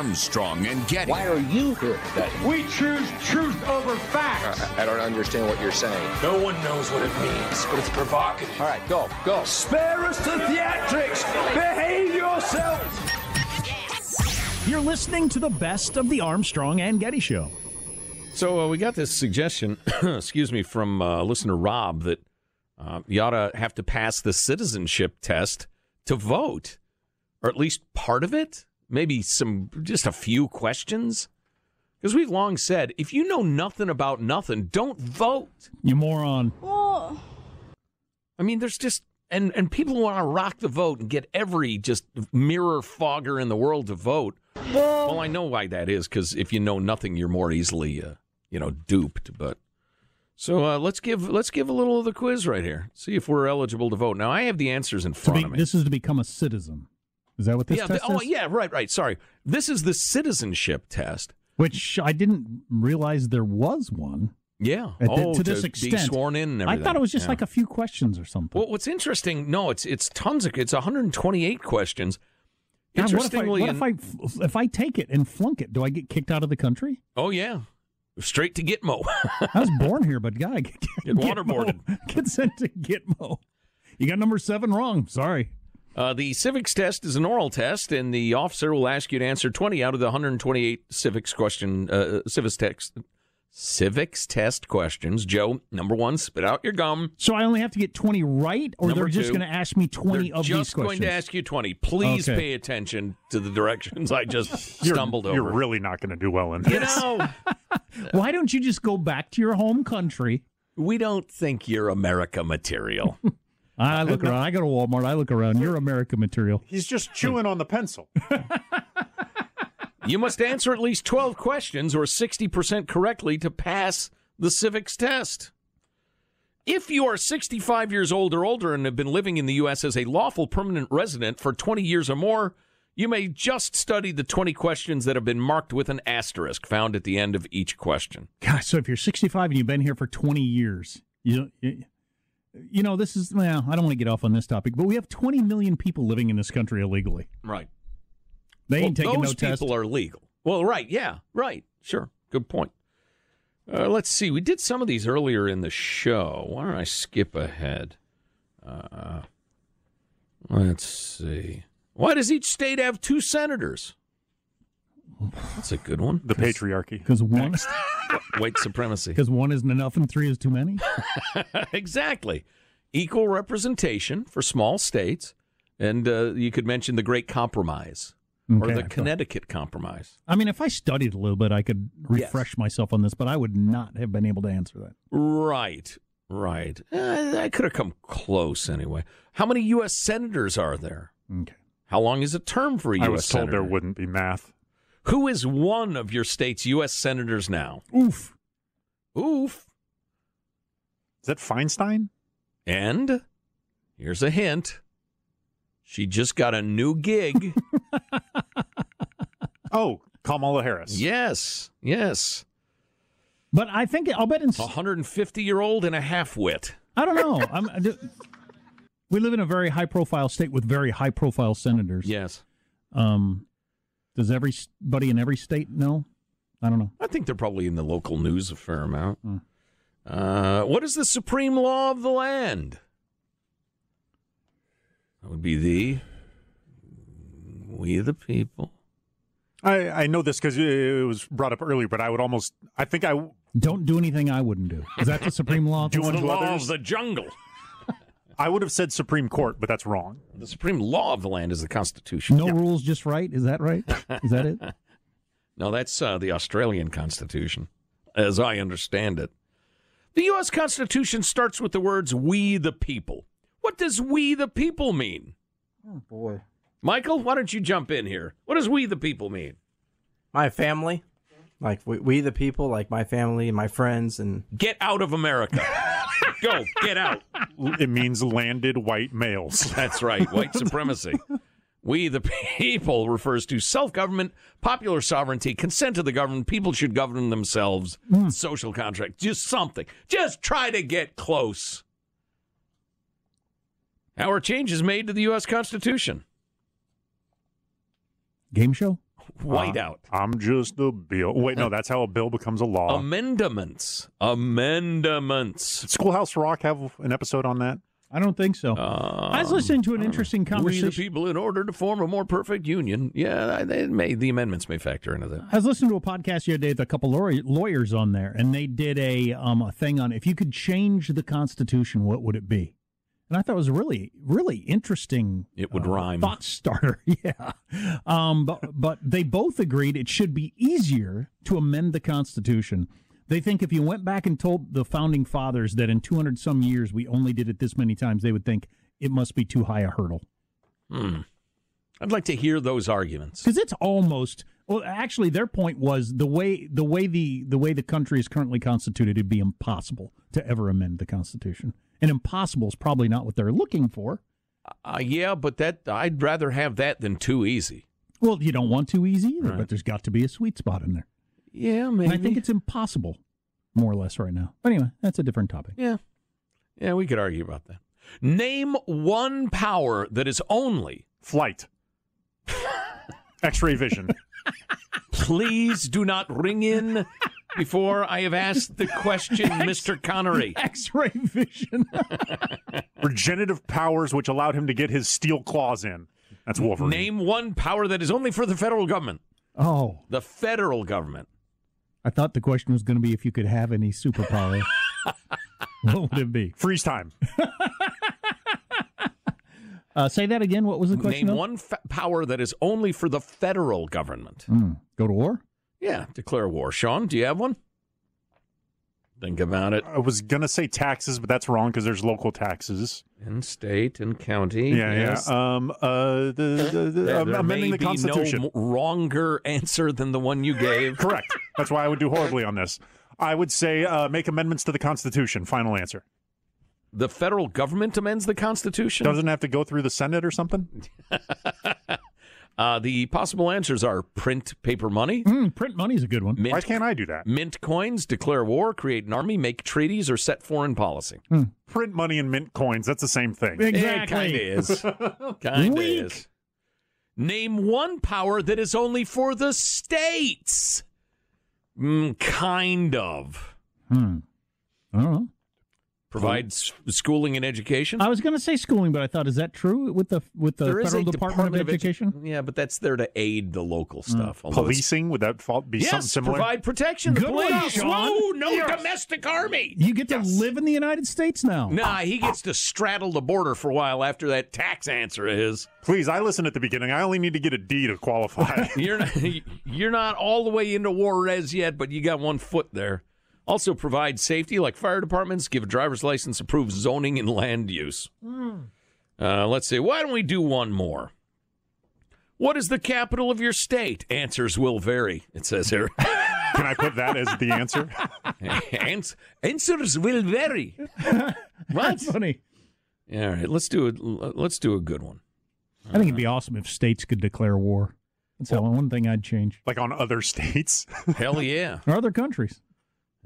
Armstrong and Getty. Why are you here today? We choose truth over facts. I don't understand what you're saying. No one knows what it means, but it's provocative. All right, go, go. Spare us the theatrics. Behave yourselves. You're listening to the best of the Armstrong and Getty Show. So uh, we got this suggestion, excuse me, from uh, listener Rob that uh, you ought to have to pass the citizenship test to vote, or at least part of it. Maybe some, just a few questions. Because we've long said, if you know nothing about nothing, don't vote. You moron. I mean, there's just and and people want to rock the vote and get every just mirror fogger in the world to vote. Well, I know why that is because if you know nothing, you're more easily, uh, you know, duped. But so uh, let's give let's give a little of the quiz right here. See if we're eligible to vote. Now I have the answers in front be, of me. this is to become a citizen. Is that what this yeah, test the- oh is? yeah, right, right. Sorry, this is the citizenship test. Which I didn't realize there was one. Yeah. The- oh, to this be extent. sworn in. And I thought it was just Yeah. like a few questions or something. Well, what's interesting? No, it's it's tons of it's 128 questions. God, what if I, what if I if I take it and flunk it? Do I get kicked out of the country? oh yeah, straight to Gitmo. I was born here, but God, get, Get waterboarded. Get sent to Gitmo. You got number seven wrong. Sorry. Uh, the civics test is an oral test, and the officer will ask you to answer 20 out of the 128 civics question uh, civics text civics test questions. Joe, number one, spit out your gum. So I only have to get twenty right, or Number they're just going to ask me twenty They're of these questions. Just going to ask you 20. Please Okay. pay attention to the directions I just You're, stumbled over. you're really not going to do well in this. you know, Why don't you just go back to your home country? we don't think you're America material. I look around. I go to Walmart. I look around. You're America material. He's just chewing on the pencil. You must answer at least 12 questions or 60% correctly to pass the civics test. If you are 65 years old or older and have been living in the U.S. as a lawful permanent resident for 20 years or more, you may just study the 20 questions that have been marked with an asterisk found at the end of each question. Gosh, so if you're 65 and you've been here for 20 years, you you, you know this is well. I don't want to get off on this topic, but we have 20 million people living in this country illegally. Right. They ain't well, taking those no test. people are legal. Well, right, yeah, right, sure, good point. Uh, let's see. We did some of these earlier in the show. Why don't I skip ahead? Uh, let's see. Why does each state have two senators? That's a good one. The patriarchy. Because one, White supremacy. because one isn't enough and three is too many. exactly. Equal representation for small states. And uh, you could mention the Great Compromise or the I thought- Connecticut Compromise. I mean, if I studied a little bit, I could refresh myself on this, but I would not have been able to answer that. Right, right. Uh, I could have come close anyway. How many U.S. senators are there? Okay. How long is a term for a U.S. I was told senator? there wouldn't be math. Who is one of your state's U.S. senators now? Oof. Oof. Is that Feinstein? And here's a hint. She just got a new gig. Oh, Kamala Harris. yes, yes. But I think I'll bet in. 150 year old and a half wit. I don't know. I'm, I do- we live in a very high profile state with very high profile senators. Yes. Um, does everybody in every state know? I don't know. I think they're probably in the local news a fair amount. Uh, what is the supreme law of the land? That would be the we the people. I, I know this because it was brought up earlier, but I would almost, I think I, Don't do anything I wouldn't do. Is that the supreme law? Do The unto law others. of the jungle. I would have said Supreme Court, but that's wrong. The supreme law of the land is the Constitution. No rules, just right. Is that right? Is that it? No, that's uh, the Australian Constitution, as I understand it. The U.S. Constitution starts with the words "We the people." What does "We the people" mean? Oh boy. Michael, why don't you jump in here? What does "We the people" mean? My family, like we, we the people, like my family and my friends, and Get out of America. Go, get out. It means landed white males. That's right, white supremacy. We the people refers to self government, popular sovereignty, consent of the government, people should govern themselves, hmm. social contract, just something. Just try to get close. Our changes made to the U.S. Constitution? Game show? White Uh. I'm just a bill. Wait, no, that's how a bill becomes a law. Amendments. Amendments. Did Schoolhouse Rock have an episode on that? I don't think so. I was listening to an interesting We the conversation. people, in order to form a more perfect union. Yeah, they may, the amendments may factor into that. I was listening to a podcast the other day with a couple lawyer, lawyers on there, and they did a um a thing on if you could change the Constitution, what would it be? And I thought it was really, really interesting. It would uh, rhyme. Thought starter, yeah. Um, but but they both agreed it should be easier to amend the Constitution. They think if you went back and told the founding fathers that in 200 some years we only did it this many times, they would think it must be too high a hurdle. Hmm. I'd like to hear those arguments. because it's almost well actually their point was the way the way the the way the country is currently constituted it'd be impossible to ever amend the constitution and impossible is probably not what they're looking for Uh, yeah, but that I'd rather have that than too easy. well you don't want too easy either but there's got to be a sweet spot in there Yeah, and maybe. i think it's impossible more or less right now but anyway that's a different topic yeah, yeah. We could argue about that. Name one power that is only. Flight. X-ray vision. Please do not ring in before I have asked the question, Mister Connery. x-ray vision Regenerative powers which allowed him to get his steel claws in. That's Wolverine. Name one power that is only for the federal government. oh The federal government. i thought the question was going to be if you could have any superpower what would it be Freeze time. uh, say that again what was the question Name of? one fa- power that is only for the federal government. Hmm. go to war Yeah, declare war. Sean, do you have one? Think about it. I was gonna say taxes, but that's wrong because there's local taxes. In state and county. Yeah, yes. yeah. Um, uh, the, the, the, There, um, there amending may the be Constitution. no m- wronger answer than the one you gave. Correct. That's why I would do horribly on this. I would say uh, make amendments to the Constitution. Final answer. The federal government amends the Constitution. Doesn't it have to go through the Senate or something. Uh, the possible answers are print paper money, Mm, print is a good one mint, Why can't I do that? mint coins, declare war, create an army, make treaties, or set foreign policy. Print money and mint coins. That's the same thing. Exactly. It kind of is. kind of is. Name one power that is only for the states. Mm, kind of. Hmm. I don't know. Provide s- schooling and education. I was going to say schooling, but I thought, is that true with the with the There is federal a Department, of Edu- Education? yeah, but that's there to aid the local hmm. stuff. although it's- Policing would that fall, be something Yes, similar? provide protection. The Good one, police. Sean. Whoa, no domestic army. You get to live in the United States now. Nah, he gets to straddle the border for a while after that tax answer is. Please, I listened at the beginning. I only need to get a D to qualify. You're not, you're not all the way into war as yet, but you got one foot there. Also provide safety like fire departments, give a driver's license, approve zoning and land use. Uh, let's see. Why don't we do one more? What is the capital of your state? Answers will vary, it says here. Can I put that as the answer? Ans- answers will vary. What? That's funny. All right, let's do a let's do a good one. I think it'd be awesome if states could declare war. That's the one thing I'd change. Like on other states? Hell yeah. Or other countries.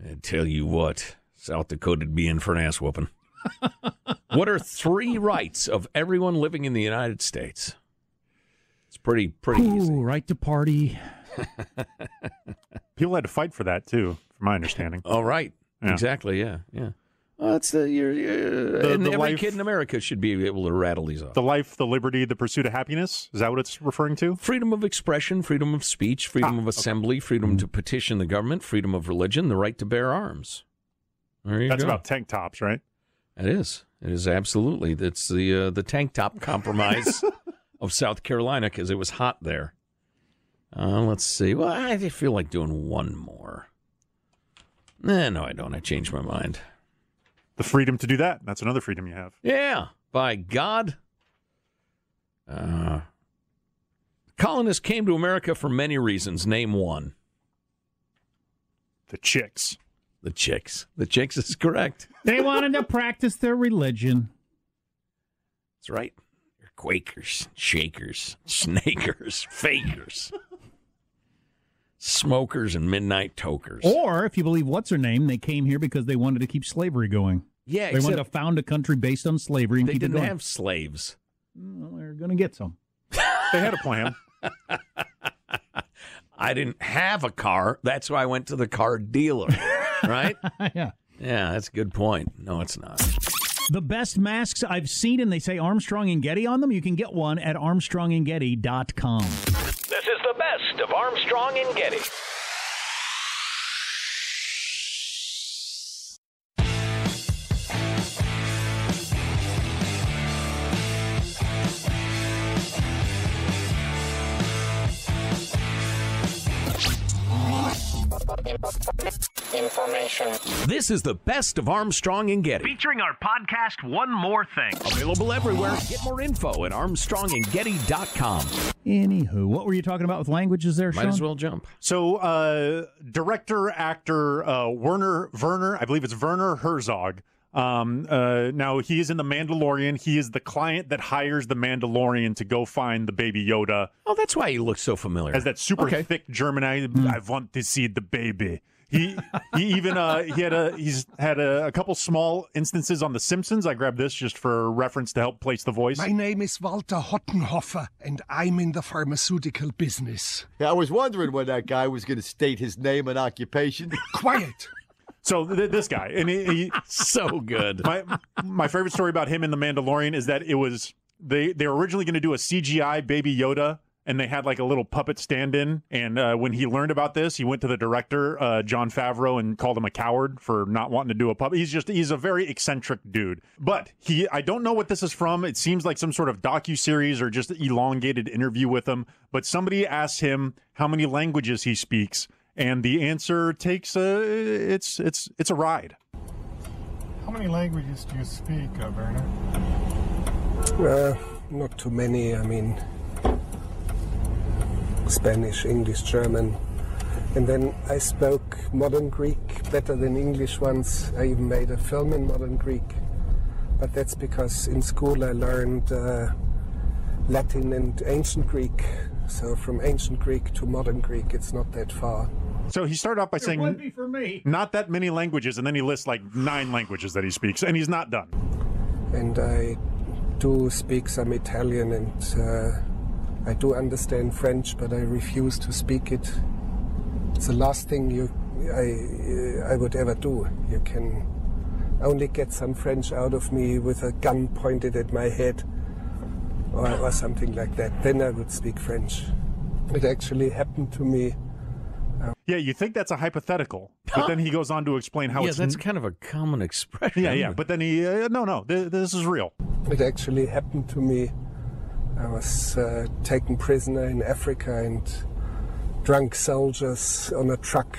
I tell you what, South Dakota'd be in for an ass whooping. what are three rights of everyone living in the United States? It's pretty pretty easy. Right to party. People had to fight for that too, from my understanding. All right, Yeah. exactly. Yeah, yeah. Well, that's the you're, you're The- and the every life- kid in America should be able to rattle these off. The life, the liberty, the pursuit of happiness. Is that what it's referring to? freedom of expression, freedom of speech, freedom Ah, of assembly, freedom to petition the government, freedom of religion, the right to bear arms. There you That's go. about tank tops, right? It is. It is absolutely. That's the uh, the tank top compromise of South Carolina because it was hot there. Uh, let's see. Well, I feel like doing one more. Eh, no, I don't. I changed my mind. The freedom to do that. That's another freedom you have. Yeah, by God. Uh, colonists came to America for many reasons. Name one. The chicks. The chicks. The chicks is correct. They wanted to practice their religion. That's right. You're Quakers, Shakers, Snakers, Fakers, Smokers, and Midnight Tokers. Or, if you believe what's her name, they came here because they wanted to keep slavery going. yeah, They wanted to found a country based on slavery and they keep didn't going. have slaves. Well, they're going to get some. They had a plan. I didn't have a car. That's why I went to the car dealer. right? yeah. Yeah, that's a good point. No, it's not. The best masks I've seen, and they say Armstrong and Getty on them. You can get one at armstrongandgetty.com. This is best of Armstrong and Getty. This is the best of Armstrong and Getty. Featuring our podcast, One More Thing. Available everywhere. Get more info at armstrongandgetty.com. Anywho, what were you talking about with languages there, Might Sean? as well jump. So, uh, director, actor uh, Werner Werner, I believe it's Werner Herzog. Um, uh, now he is in the Mandalorian. He is the client that hires the Mandalorian to go find the baby Yoda. Oh, that's why he looks so familiar. As that super Okay. thick German, I, I want to see the baby. He he even uh, he had a he's had a, a couple small instances on The Simpsons. I grabbed this just for reference to help place the voice. My name is Walter Hottenhoffer, and I'm in the pharmaceutical business. Yeah, I was wondering when that guy was going to state his name and occupation. Quiet. So th- this guy, and he, he so good. My my favorite story about him in the Mandalorian is that it was they they were originally going to do a CGI Baby Yoda, and they had like a little puppet stand-in. And uh, when he learned about this, he went to the director uh, Jon Favreau and called him a coward for not wanting to do a puppet. He's just he's a very eccentric dude. But he I don't know what this is from. It seems like some sort of docu series or just elongated interview with him. But somebody asked him how many languages he speaks. And the answer takes a it's it's it's a ride. How many languages do you speak, uh, Werner? Uh, not too many. I mean, Spanish, English, German. And then I spoke modern Greek better than English once. I even made a film in modern Greek. But that's because in school I learned uh, Latin and ancient Greek. So from ancient Greek to modern Greek, it's not that far. So he started off by It saying be for me. not that many languages, and then he lists like nine languages that he speaks, and he's not done. and I do speak some Italian and uh, I do understand French, but I refuse to speak it. It's the last thing you I I would ever do. You can only get some French out of me with a gun pointed at my head or, or something like that. Then I would speak French. It actually happened to me. Yeah, you think that's a hypothetical, but then he goes on to explain how yeah, it's Yeah, that's kind of a common expression. yeah, yeah. But then he uh, no, no, th- this is real. It actually happened to me. I was uh, taken prisoner in Africa and drunk soldiers on a truck,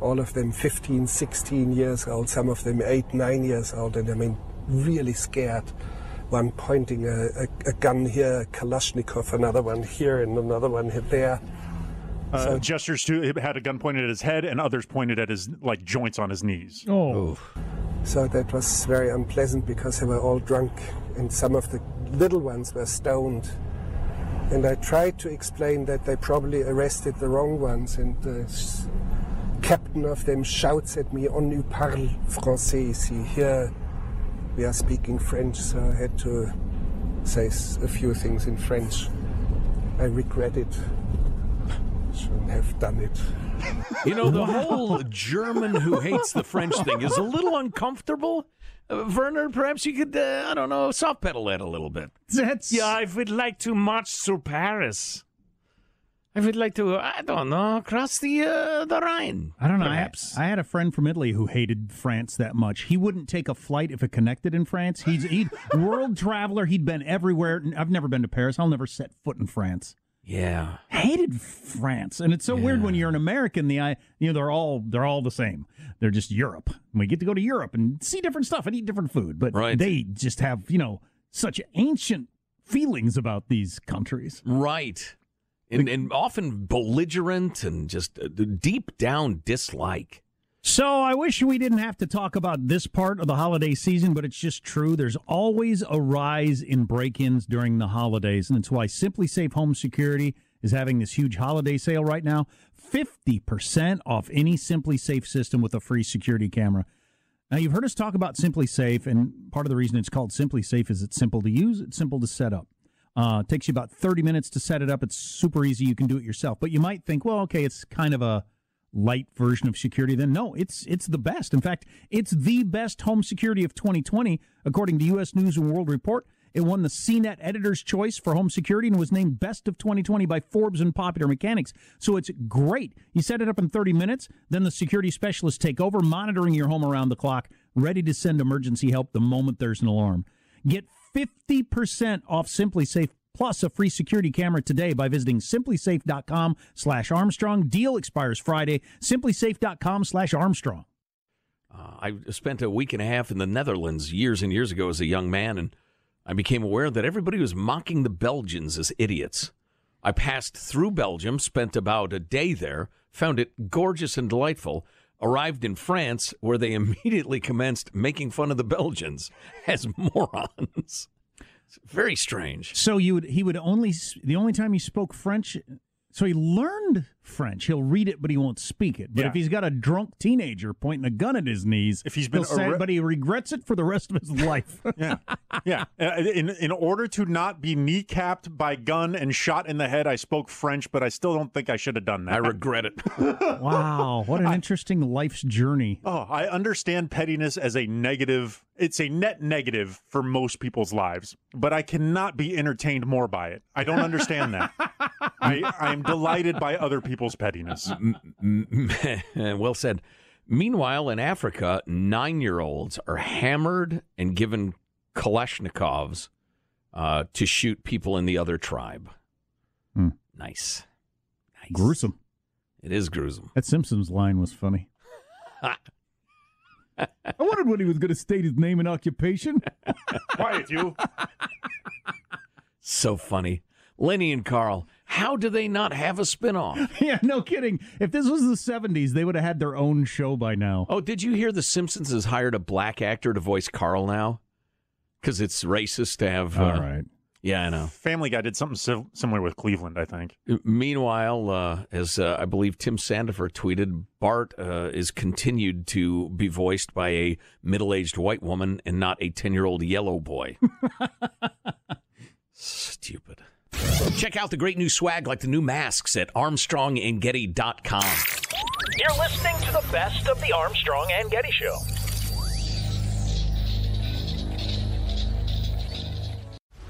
all of them 15, 16 years old, some of them 8, 9 years old, and I mean, really scared. One pointing a, a, a gun here, a Kalashnikov, another one here, and another one here, there. Uh, So- gestures to had a gun pointed at his head, and others pointed at his like joints on his knees. Oh, So that was very unpleasant because they were all drunk and some of the little ones were stoned. And I tried to explain that they probably arrested the wrong ones and the captain of them shouts at me, on nous parle français ici. Here we are speaking French, so I had to say a few things in French. I regret it. Shouldn't have done it. You know, the whole German who hates the French thing is a little uncomfortable. Uh, Werner, perhaps you could, uh, I don't know, soft pedal that a little bit. That's Yeah, I would like to march through Paris. I would like to, I don't know, cross the uh, the Rhine. I don't know. I, Perhaps. I had a friend from Italy who hated France that much. He wouldn't take a flight if it connected in France. He's he'd world traveler. He'd been everywhere. I've never been to Paris. I'll never set foot in France. Yeah. Hated France, and it's so weird when you're an American. The I, you know, they're all they're all the same. They're just Europe. And we get to go to Europe and see different stuff and eat different food, but Right. they just have you know such ancient feelings about these countries. Right. And, and often belligerent and just uh, deep down dislike. So I wish we didn't have to talk about this part of the holiday season, but it's just true. There's always a rise in break-ins during the holidays, and it's why SimpliSafe Home Security is having this huge holiday sale right now. 50% off any SimpliSafe system with a free security camera. Now, you've heard us talk about SimpliSafe, and part of the reason it's called SimpliSafe is it's simple to use, it's simple to set up. Uh, it takes you about 30 minutes to set it up. It's super easy. You can do it yourself. But you might think, well, okay, it's kind of a light version of security. Then no, it's it's the best. In fact, it's the best home security of 2020, according to U.S. News and World Report. It won the CNET Editor's Choice for Home Security and was named Best of 2020 by Forbes and Popular Mechanics. So it's great. You set it up in 30 minutes, then the security specialists take over, monitoring your home around the clock, ready to send emergency help the moment there's an alarm. Get 50% off SimpliSafe plus a free security camera today by visiting simplisafe.com slash Armstrong. Deal expires Friday. Simplisafe.com slash Armstrong. Uh, I spent a week and a half in the Netherlands years and years ago as a young man, and I became aware that everybody was mocking the Belgians as idiots. I passed through Belgium, spent about a day there, found it gorgeous and delightful, arrived in France, where they immediately commenced making fun of the Belgians as morons. It's very strange. So you would he would only the only time he spoke French so he learned French. He'll read it, but he won't speak it. But Yeah. if he's got a drunk teenager pointing a gun at his knees, If he's been he'll say, arre- but he regrets it for the rest of his life. Yeah, yeah. Uh, In in order to not be kneecapped by gun and shot in the head, I spoke French, but I still don't think I should have done that. I regret it. wow, what an interesting life's journey. Oh, I understand pettiness as a negative. It's a net negative for most people's lives, but I cannot be entertained more by it. I don't understand that. I, I am delighted by other people's pettiness. well said. Meanwhile, in Africa, nine year olds are hammered and given Kalashnikovs uh, to shoot people in the other tribe. Hmm. Nice. nice. Gruesome. It is gruesome. That Simpsons line was funny. I wondered when he was going to state his name and occupation. Quiet, you. So funny. Lenny and Carl, how do they not have a spinoff? yeah, no kidding. If this was the 70s, they would have had their own show by now. Oh, did you hear The Simpsons has hired a black actor to voice Carl now? Because it's racist to have. All uh, right. Yeah, I know. Family Guy did something sim- similar with Cleveland, I think. Meanwhile, uh, as uh, I believe Tim Sandifer tweeted, Bart uh, is continued to be voiced by a middle aged white woman and not a 10 year old yellow boy. Stupid. Check out the great new swag like the new masks at armstrongandgetty.com. You're listening to the best of the Armstrong and Getty Show.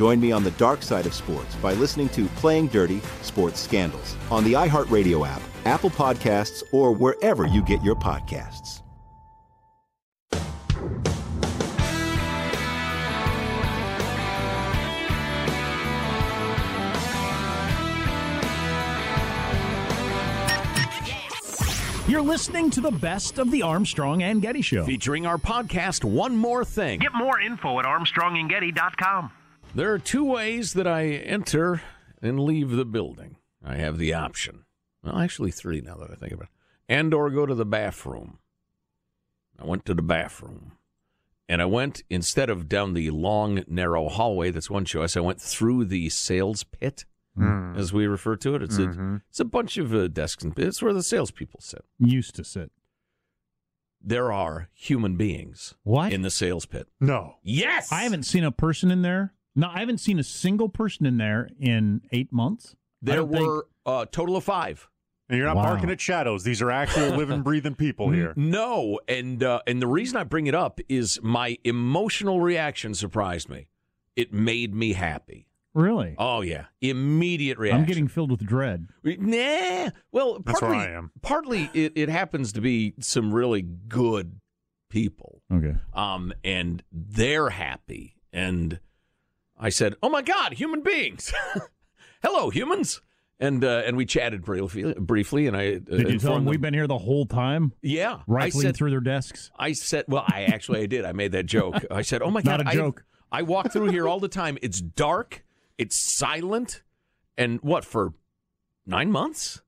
Join me on the dark side of sports by listening to Playing Dirty Sports Scandals on the iHeartRadio app, Apple Podcasts, or wherever you get your podcasts. You're listening to the best of the Armstrong and Getty Show. Featuring our podcast, One More Thing. Get more info at armstrongandgetty.com. There are two ways that I enter and leave the building. I have the option. Well, actually, three now that I think about it. And or go to the bathroom. I went to the bathroom. And I went, instead of down the long, narrow hallway, that's one choice, I went through the sales pit, Mm. as we refer to it. It's, Mhm. a, it's a bunch of uh, desks and it's where the salespeople sit. Used to sit. There are human beings What? in the sales pit. No. Yes. I haven't seen a person in there. No, I haven't seen a single person in there in eight months. There don't think- were a total of five. And you're not Wow. barking at shadows. These are actual living, breathing people here. No, and uh, and the reason I bring it up is my emotional reaction surprised me. It made me happy. Really? Oh yeah, immediate reaction. I'm getting filled with dread. nah. Well, That's where partly, I am. Partly, it, it happens to be some really good people. Okay. Um, and they're happy. And I said, "Oh my God, human beings! Hello, humans!" And uh, and we chatted briefly. Briefly, and I uh, Did you tell them informed we've been here the whole time? Yeah, I Rifling said, through their desks? I said, well, I actually I did. I made that joke. I said, "Oh my Not god, a I- joke. I, walk through here all the time. It's dark, it's silent, and what for nine months?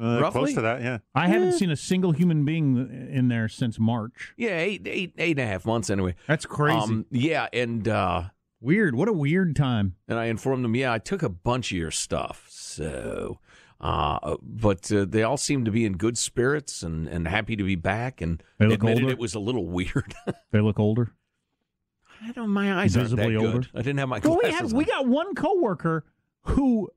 Uh, Roughly? close to that, yeah. I haven't seen a single human being in there since March. Yeah, eight, eight, eight and a half months anyway. That's crazy. Um, yeah, and uh, weird. What a weird time. and I informed them, yeah, I took a bunch of your stuff, so. Uh, but uh, they all seemed to be in good spirits and, and happy to be back. And They look admitted older? it was a little weird. They look older. I don't. My eyes that Visibly good. older? I didn't have my Well, glasses. we have on. we got one coworker who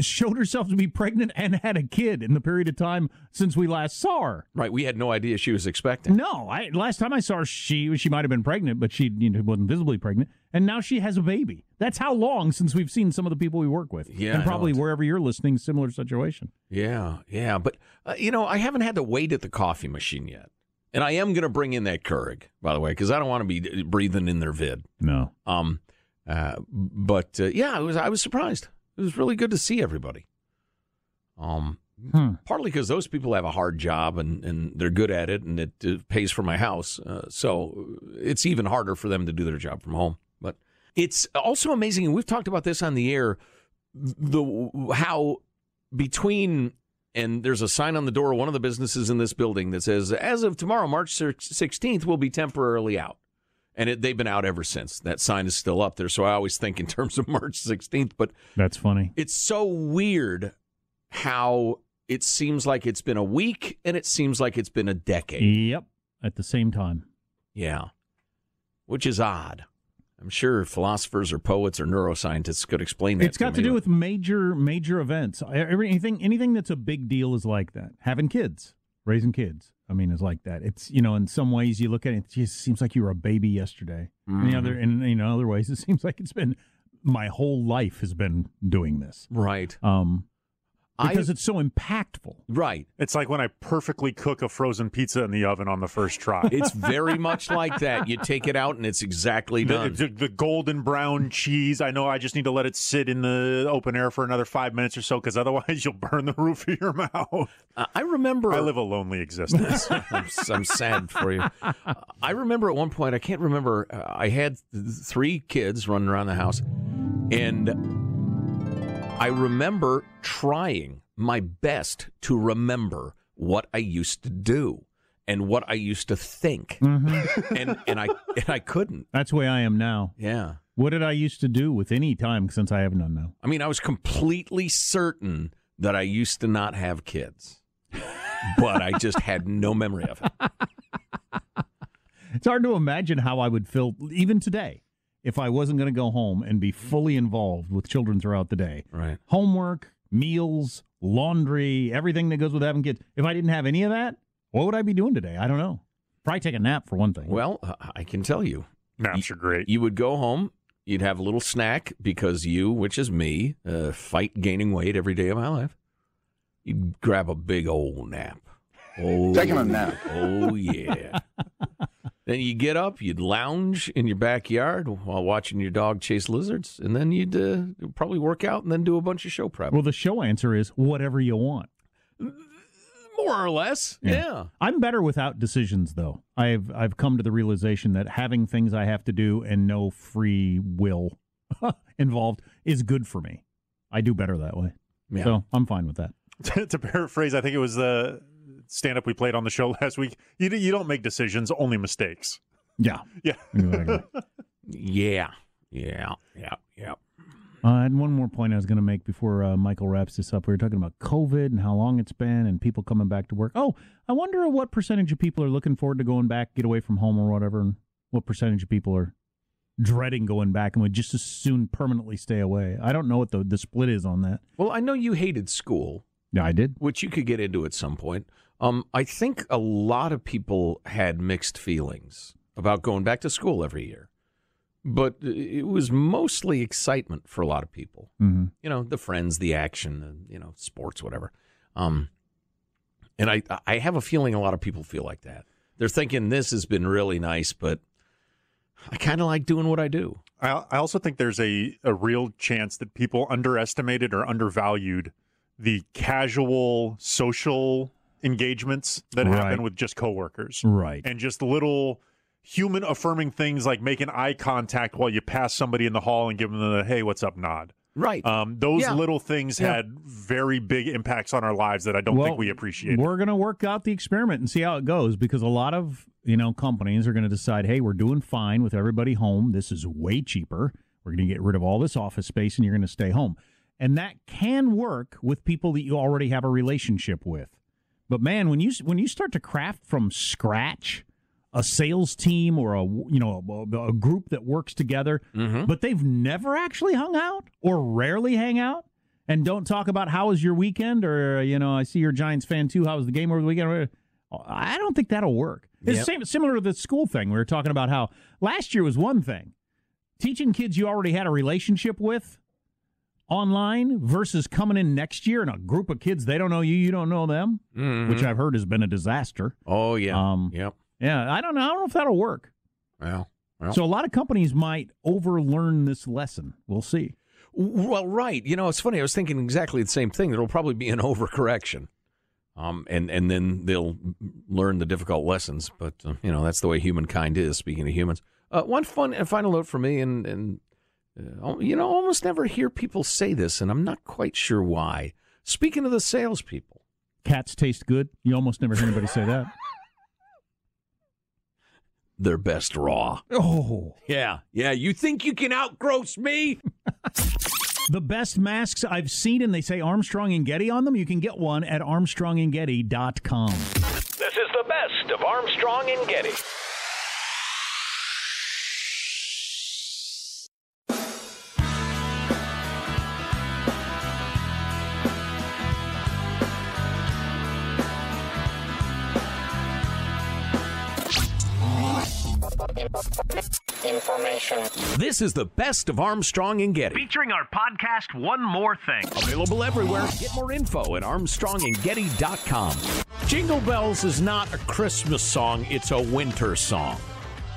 showed herself to be pregnant and had a kid in the period of time since we last saw her. Right. We had no idea she was expecting. No, I last time I saw her, she she might have been pregnant, but she you know, wasn't visibly pregnant, and now she has a baby. That's how long since we've seen some of the people we work with. Yeah, and probably wherever you're listening, similar situation. Yeah, yeah, but uh, you know, I haven't had to wait at the coffee machine yet, and I am going to bring in that Keurig, by the way, because I don't want to be uh, breathing in their vid. No. Um, uh, but uh, yeah, I was I was surprised. It was really good to see everybody. Um, Hmm. partly because those people have a hard job and and they're good at it, and it uh, pays for my house, uh, so it's even harder for them to do their job from home. But it's also amazing, and we've talked about this on the air, the how between and there's a sign on the door of one of the businesses in this building that says, as of tomorrow, March 16th, we'll be temporarily out. And it, they've been out ever since. That sign is still up there. So I always think in terms of March 16th. But That's funny. it's so weird how it seems like it's been a week and it seems like it's been a decade. Yep, at the same time. Yeah. Which is odd. I'm sure philosophers or poets or neuroscientists could explain that. It's got to me. do with major major events. Anything anything that's a big deal is like that. Having kids, raising kids. I mean, it's like that. It's you know, in some ways you look at it, it just seems like you were a baby yesterday. Mhm. other, in you know, other ways it seems like it's been my whole life has been doing this. Right. Um, I- because it's so impactful. Right. It's like when I perfectly cook a frozen pizza in the oven on the first try. It's very much like that. You take it out and it's exactly The, done. the, the golden brown cheese. I know I just need to let it sit in the open air for another five minutes or so because otherwise you'll burn the roof of your mouth. Uh, I remember. I live a lonely existence. I'm, I'm sad for you. I remember at one point, I can't remember, uh, I had th- three kids running around the house, and I remember trying my best to remember what I used to do and what I used to think. Mm-hmm. and and I and I couldn't. That's the way I am now. Yeah. What did I used to do with any time since I have none now? I mean, I was completely certain that I used to not have kids. but I just had no memory of it. It's hard to imagine how I would feel even today if I wasn't going to go home and be fully involved with children throughout the day. Right. Homework, meals, laundry, everything that goes with having kids. If I didn't have any of that, what would I be doing today? I don't know. Probably take a nap for one thing. Well, I can tell you. Naps are great. You would go home, you'd have a little snack because you, which is me, uh, fight gaining weight every day of my life. You'd grab a big old nap. Oh, Taking a nap. Oh, yeah. then you get up, you'd lounge in your backyard while watching your dog chase lizards, and then you'd uh, probably work out and then do a bunch of show prep. Well, the show answer is whatever you want. More or less, yeah. I'm better without decisions, though. I've I've come to the realization that having things I have to do and no free will involved is good for me. I do better that way. Yeah. So I'm fine with that. to paraphrase, I think it was the stand up we played on the show last week. You, you don't make decisions, only mistakes. Yeah. Yeah. Exactly. Yeah. Yeah. Yeah. Yeah. Uh, I had one more point I was going to make before uh, Michael wraps this up. We were talking about COVID and how long it's been and people coming back to work. Oh, I wonder what percentage of people are looking forward to going back, get away from home or whatever, and what percentage of people are dreading going back and would just as soon permanently stay away. I don't know what the, the split is on that. Well, I know you hated school. Yeah, I did. Which you could get into at some point. Um, I think a lot of people had mixed feelings about going back to school every year, but it was mostly excitement for a lot of people. Mm-hmm. You know, the friends, the action, and, you know, sports, whatever. Um, and I, I have a feeling a lot of people feel like that. They're thinking this has been really nice, but I kind of like doing what I do. I, I also think there's a, a real chance that people underestimated or undervalued the casual social engagements that Right. happen with just coworkers. Right. And just little human affirming things like making eye contact while you pass somebody in the hall and give them the hey, what's up nod. Right. Um, those Yeah. little things Yeah. had very big impacts on our lives that I don't Well, think we appreciate. We're going to work out the experiment and see how it goes because a lot of, you know, companies are going to decide, "Hey, we're doing fine with everybody home. This is way cheaper. We're going to get rid of all this office space and you're going to stay home." And that can work with people that you already have a relationship with. But man, when you when you start to craft from scratch a sales team or a you know a, a group that works together, mm-hmm. but they've never actually hung out or rarely hang out, And don't talk about how was your weekend, or you know, I see you're Giants fan too. How was the game over the weekend? I don't think that'll work. It's Yep. same, similar to the school thing. We were talking about how last year was one thing, teaching kids you already had a relationship with online versus coming in next year and a group of kids they don't know you, you don't know them, Mhm. which I've heard has been a disaster. Oh yeah. Um, yep. Yeah, I don't know. I don't know if that'll work. Well, well. So a lot of companies might overlearn this lesson. We'll see. Well, right. You know, it's funny. I was thinking exactly the same thing. There'll probably be an overcorrection, um, and and then they'll learn the difficult lessons. But uh, you know, that's the way humankind is. Speaking of humans, uh, one fun and final note for me, and and uh, you know, almost never hear people say this, and I'm not quite sure why. Speaking of the salespeople, Cats taste good. You almost never hear anybody say that. they're best raw. Oh, Yeah, yeah. You think you can outgross me? the best masks I've seen, and they say Armstrong and Getty on them. You can get one at armstrongandgetty.com. This is the best of Armstrong and Getty. Information. This is the best of Armstrong and Getty. Featuring our podcast, One More Thing. Available everywhere. Get more info at armstrongandgetty.com. Jingle Bells is not a Christmas song, it's a winter song.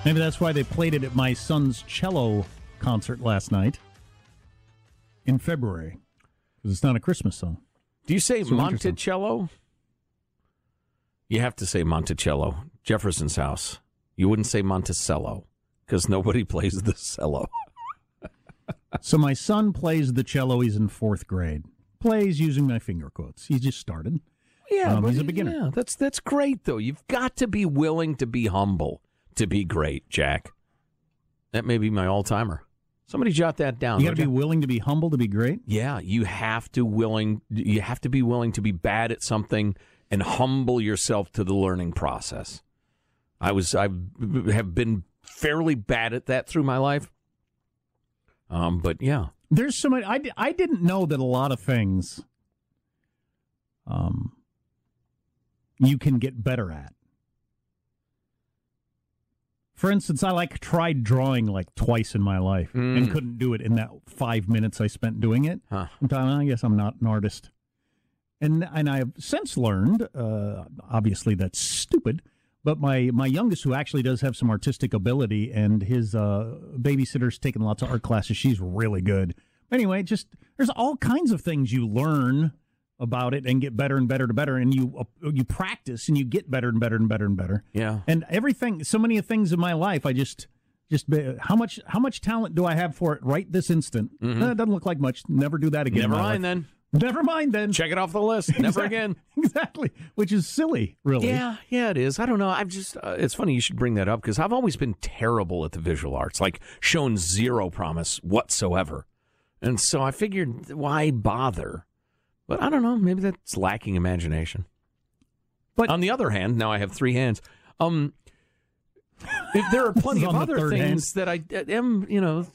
Maybe that's why they played it at my son's cello concert last night in February. Because it's not a Christmas song. Do you say It's a winter song. Monticello? You have to say Monticello. Jefferson's house. You wouldn't say Monticello because nobody plays the cello. So my son plays the cello. He's in fourth grade. Plays using my finger quotes. He just started. Yeah, Um, but he's a beginner. Yeah, that's that's great though. You've got to be willing to be humble to be great, Jack. That may be my all timer. Somebody jot that down. You got to be willing to be humble to be great. Yeah, you have to willing you have to be willing to be bad at something and humble yourself to the learning process. I was I have been fairly bad at that through my life. Um, but yeah, There's so many. I, I didn't know that a lot of things um, you can get better at. For instance, I like tried drawing like twice in my life and Mm. couldn't do it in that five minutes I spent doing it. Huh. I guess I'm not an artist. And and I've since learned, uh, obviously that's stupid, but my, my youngest, who actually does have some artistic ability, and his uh, babysitter's taken lots of art classes, she's really good. Anyway, just there's all kinds of things you learn about it and get better and better to better, and you uh, you practice and you get better and better and better and better. yeah. And everything, so many things in my life, I just just how much how much talent do I have for it right this instant? Mhm. Eh, it doesn't look like much. Never do that again. in Never mind then. Never mind then. Check it off the list. Never Exactly. again. Exactly, which is silly, really. Yeah, yeah, it is. I don't know. I've just, uh, it's funny you should bring that up because I've always been terrible at the visual arts, like shown zero promise whatsoever. And so I figured, why bother? But I don't know. Maybe that's lacking imagination. But on the other hand, now I have three hands. Um, if there are plenty of other third hand. things that I uh, am, you know,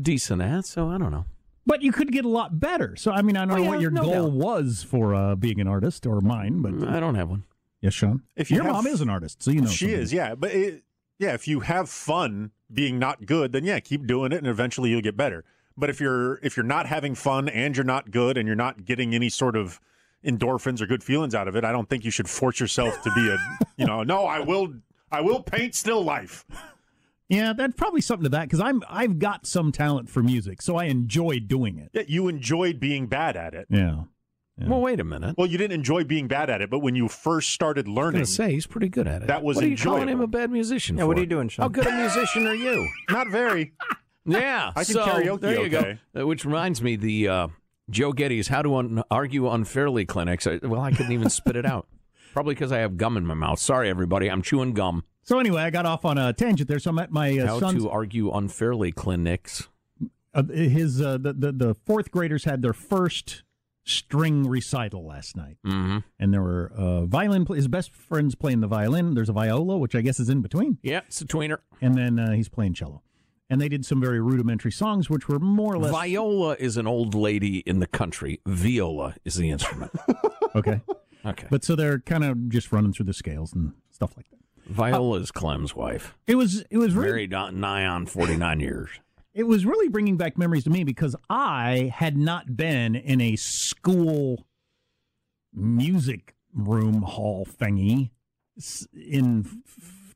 decent at. So I don't know. But you could get a lot better. So I mean, I don't Oh, know yeah, what your no goal doubt. was for uh, being an artist or mine, but I don't have one. Yes, Sean. If you your have- mom is an artist, so you know she something. is, yeah. But it, yeah, if you have fun being not good, then yeah, keep doing it, and eventually you'll get better. But if you're if you're not having fun and you're not good and you're not getting any sort of endorphins or good feelings out of it, I don't think you should force yourself to be a you know no, I will I will paint still life. Yeah, that's probably something to that because I'm I've got some talent for music, so I enjoy doing it. Yeah, you enjoyed being bad at it. Yeah. Well, wait a minute. Well, you didn't enjoy being bad at it, but when you first started I was learning, going to say he's pretty good at it. That was what are you enjoyable. calling him a bad musician? Yeah, what are you doing, Sean? How good a musician are you? not very. Yeah, I can so, karaoke There you okay. go. Uh, Which reminds me, the uh, Joe Getty's "How to Un- Argue Unfairly" clinics. I, well, I couldn't even spit it out. Probably because I have gum in my mouth. Sorry, everybody. I'm chewing gum. So anyway, I got off on a tangent there. So I'm at my uh, How son's to argue unfairly clinics. uh, his uh, the, the the fourth graders had their first string recital last night, Mm-hmm. and there were uh, violin. His best friends playing the violin. There's a viola, which I guess is in between, Yeah, it's a tweener. and then uh, he's playing cello. and they did some very rudimentary songs, which were more or less Viola is an old lady in the country. Viola is the instrument. okay. Okay. But so they're kind of just running through the scales and stuff like that. Viola is Clem's wife. It was it was really, Married on nigh on 49 years. it was really bringing back memories to me because I had not been in a school music room hall thingy in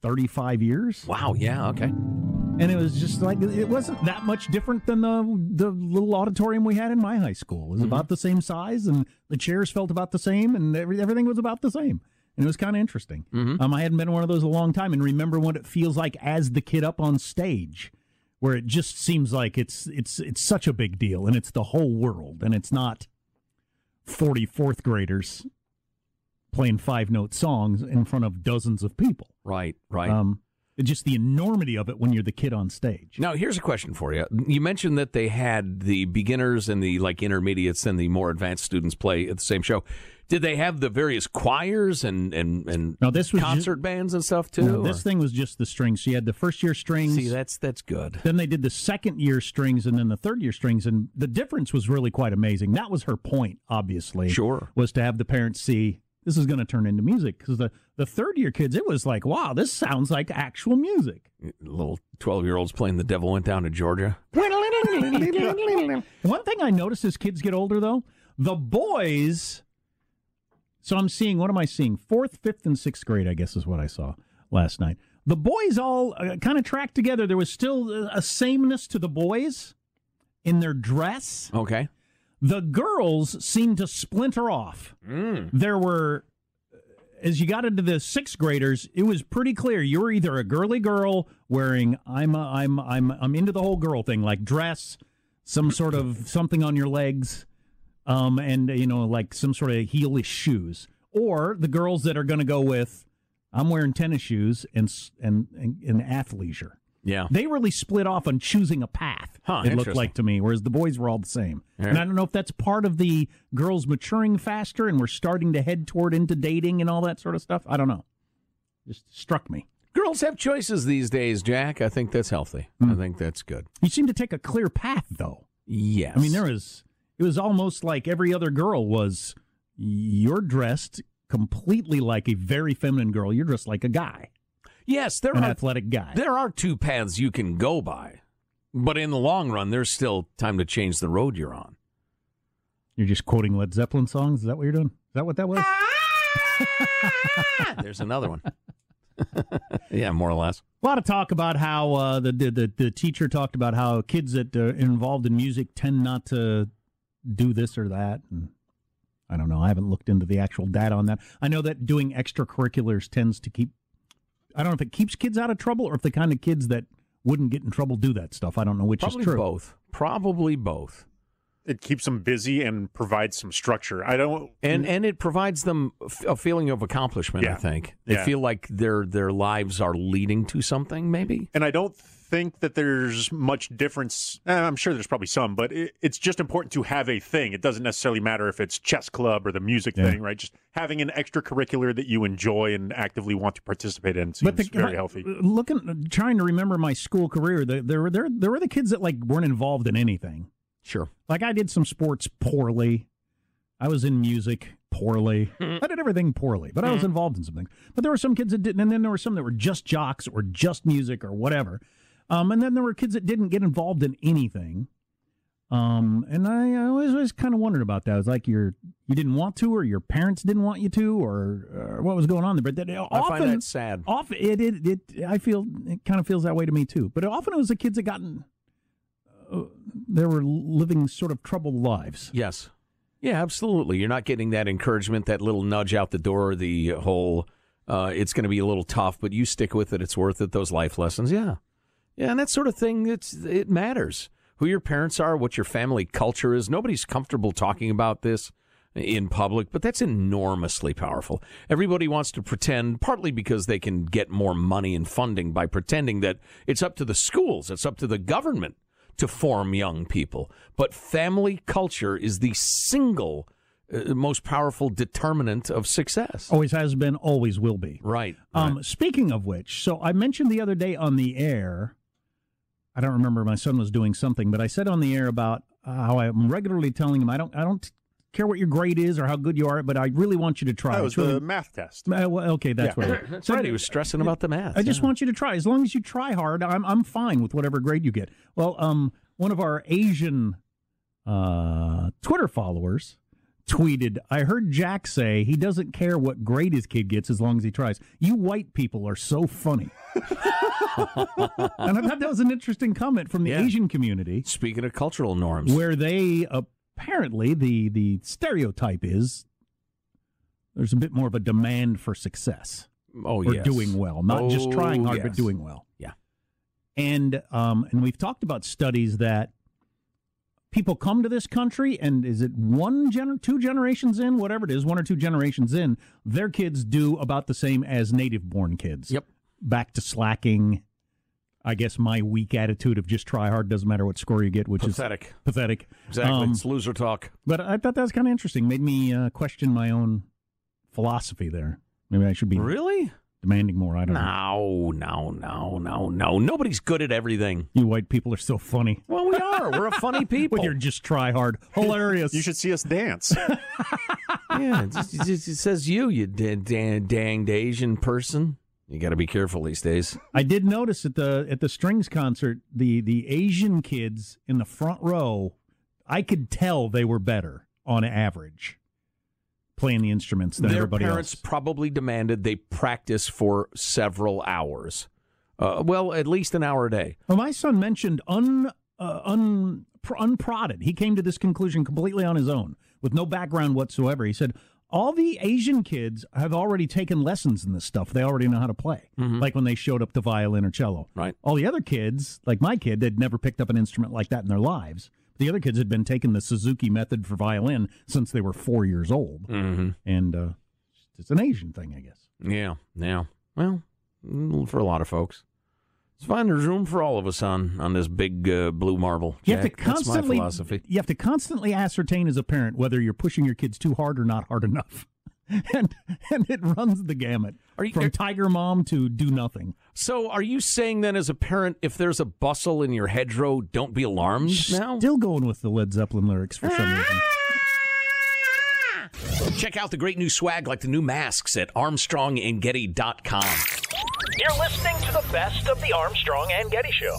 35 years. Wow, yeah, okay. And it was just like it wasn't that much different than the the little auditorium we had in my high school. It was mm-hmm. about the same size, and the chairs felt about the same, and every, everything was about the same. And it was kind of interesting. Um, I hadn't been in one of those in a long time, and remember what it feels like as the kid up on stage, where it just seems like it's it's it's such a big deal, and it's the whole world, and it's not forty fourth graders playing five note songs in front of dozens of people. Right, right. Um, just the enormity of it when you're the kid on stage. Now, here's a question for you. You mentioned that they had the beginners and the like intermediates and the more advanced students play at the same show. Did they have the various choirs and and and No, this was concert bands and stuff too? No, this thing was just the strings. So you had the first year strings. See, that's that's good. Then they did the second year strings and then the third year strings, and the difference was really quite amazing. That was her point, obviously. Sure. was to have the parents see this is going to turn into music because the the third year kids, it was like, wow, this sounds like actual music. Little twelve year olds playing "The Devil Went Down to Georgia." One thing I noticed as kids get older, though, the boys. So I'm seeing, what am I seeing? Fourth, fifth, and sixth grade, I guess, is what I saw last night. The boys all uh, kind of tracked together. There was still a a sameness to the boys in their dress. Okay. The girls seemed to splinter off. Mm. There were, uh, as you got into the sixth graders, it was pretty clear you were either a girly girl wearing I'm a, I'm I'm I'm into the whole girl thing, like dress, some sort of something on your legs, um, and you know like some sort of heelish shoes, or the girls that are going to go with I'm wearing tennis shoes and and and, and athleisure. Yeah. They really split off on choosing a path. Huh, it looked like to me, whereas the boys were all the same. And I don't know if that's part of the girls maturing faster and we're starting to head toward into dating and all that sort of stuff. I don't know. Just struck me. Girls have choices these days, Jack. I think that's healthy. I think that's good. You seem to take a clear path, though. Yes. I mean, there was. It was almost like every other girl was. You're dressed completely like a very feminine girl. You're dressed like a guy, Yes, there an are athletic guy. there are two paths you can go by, but in the long run, there's still time to change the road you're on. You're just quoting Led Zeppelin songs. Is that what you're doing? Is that what that was? There's another one. yeah, more or less. A lot of talk about how uh, the, the the the teacher talked about how kids that are involved in music tend not to do this or that. And I don't know. I haven't looked into the actual data on that. I know that doing extracurriculars tends to keep. I don't know if it keeps kids out of trouble or if the kind of kids that wouldn't get in trouble do that stuff. I don't know which Probably is true. both. Probably both. It keeps them busy and provides some structure. I don't. And and it provides them a feeling of accomplishment. I think they Yeah. feel like their their lives are leading to something. Maybe. And I don't think that there's much difference. eh, I'm sure there's probably some, but it, it's just important to have a thing. It doesn't necessarily matter if it's chess club or the music Yeah. thing, right? Just having an extracurricular that you enjoy and actively want to participate in seems the, very healthy. Looking, trying to remember my school career, the, there were there there were the kids that like weren't involved in anything. Sure. Like I did some sports poorly. I was in music poorly. I did everything poorly, but I was involved in something. But there were some kids that didn't, and then there were some that were just jocks or just music or whatever. Um, and then there were kids that didn't get involved in anything. Um, and I, I always, always kind of wondered about that. It was like you're you didn't want to, or your parents didn't want you to, or, or what was going on there. But that, often, I find that sad. Often, it, it, it, I feel it kind of feels that way to me too. But often it was the kids that got in, uh, they were living sort of troubled lives. Yes. Yeah, absolutely. You're not getting that encouragement, that little nudge out the door, the whole uh, it's going to be a little tough, but you stick with it. It's worth it. Those life lessons. Yeah. Yeah, and that sort of thing, it's it matters. Who your parents are, what your family culture is. Nobody's comfortable talking about this in public, but that's enormously powerful. Everybody wants to pretend, partly because they can get more money and funding by pretending that it's up to the schools, it's up to the government to form young people. But family culture is the single uh, most powerful determinant of success. Always has been, always will be. Right. Um, Speaking of which, so I mentioned the other day on the air, I don't remember. My son was doing something, but I said on the air about uh, how I'm regularly telling him I don't I don't care what your grade is or how good you are, but I really want you to try. That was really- the math test. Uh, well, okay, that's Yeah. what. That's right. He was stressing about the math. I just yeah. want you to try. As long as you try hard, I'm I'm fine with whatever grade you get. Well, um, one of our Asian uh, Twitter followers tweeted, "I heard Jack say he doesn't care what grade his kid gets as long as he tries. You white people are so funny." and I thought that was an interesting comment from the Yeah. Asian community. Speaking of cultural norms, where they apparently the the stereotype is there's a bit more of a demand for success. Oh, or yes. doing well, not just trying Oh, hard, but doing well. Yeah. And um, and we've talked about studies that people come to this country, and is it one gener- two generations in, whatever it is, one or two generations in, their kids do about the same as native-born kids. Yep. Back to slacking. I guess my weak attitude of just try hard doesn't matter what score you get, which Pathetic. is pathetic. Pathetic. Exactly. Um, it's loser talk. but I thought that was kind of interesting. Made me uh, question my own philosophy there. Maybe I should be Really? Demanding more. I don't know. No, no, no, no, no. Nobody's good at everything. You white people are so funny. Well, we are. We're a funny people. well, you're just try hard. Hilarious. You should see us dance. yeah, it, just- it just- it says you, you da- da- danged Asian person. You got to be careful these days. I did notice at the at the strings concert, the the Asian kids in the front row, I could tell they were better on average playing the instruments than Their everybody parents else. probably demanded they practice for several hours. Uh, well, at least an hour a day. Well, my son mentioned un uh, un pr- unprodded. He came to this conclusion completely on his own, with no background whatsoever. He said all the Asian kids have already taken lessons in this stuff. They already know how to play, like when they showed up to violin or cello. Right. All the other kids, like my kid, they'd never picked up an instrument like that in their lives. The other kids had been taking the Suzuki method for violin since they were four years old, Mm-hmm. and uh, it's an Asian thing, I guess. Yeah, yeah. Well, for a lot of folks, it's fine. There's room for all of us on on this big uh, blue marble. You have to Jack. That's my constantly philosophy. you have to constantly ascertain as a parent whether you're pushing your kids too hard or not hard enough. And and it runs the gamut from tiger mom to do nothing. So, are you saying then, as a parent, if there's a bustle in your hedgerow, don't be alarmed now? Still going with the Led Zeppelin lyrics for some reason. Check out the great new swag like the new masks at ArmstrongandGetty.com. You're listening to the best of the Armstrong and Getty Show.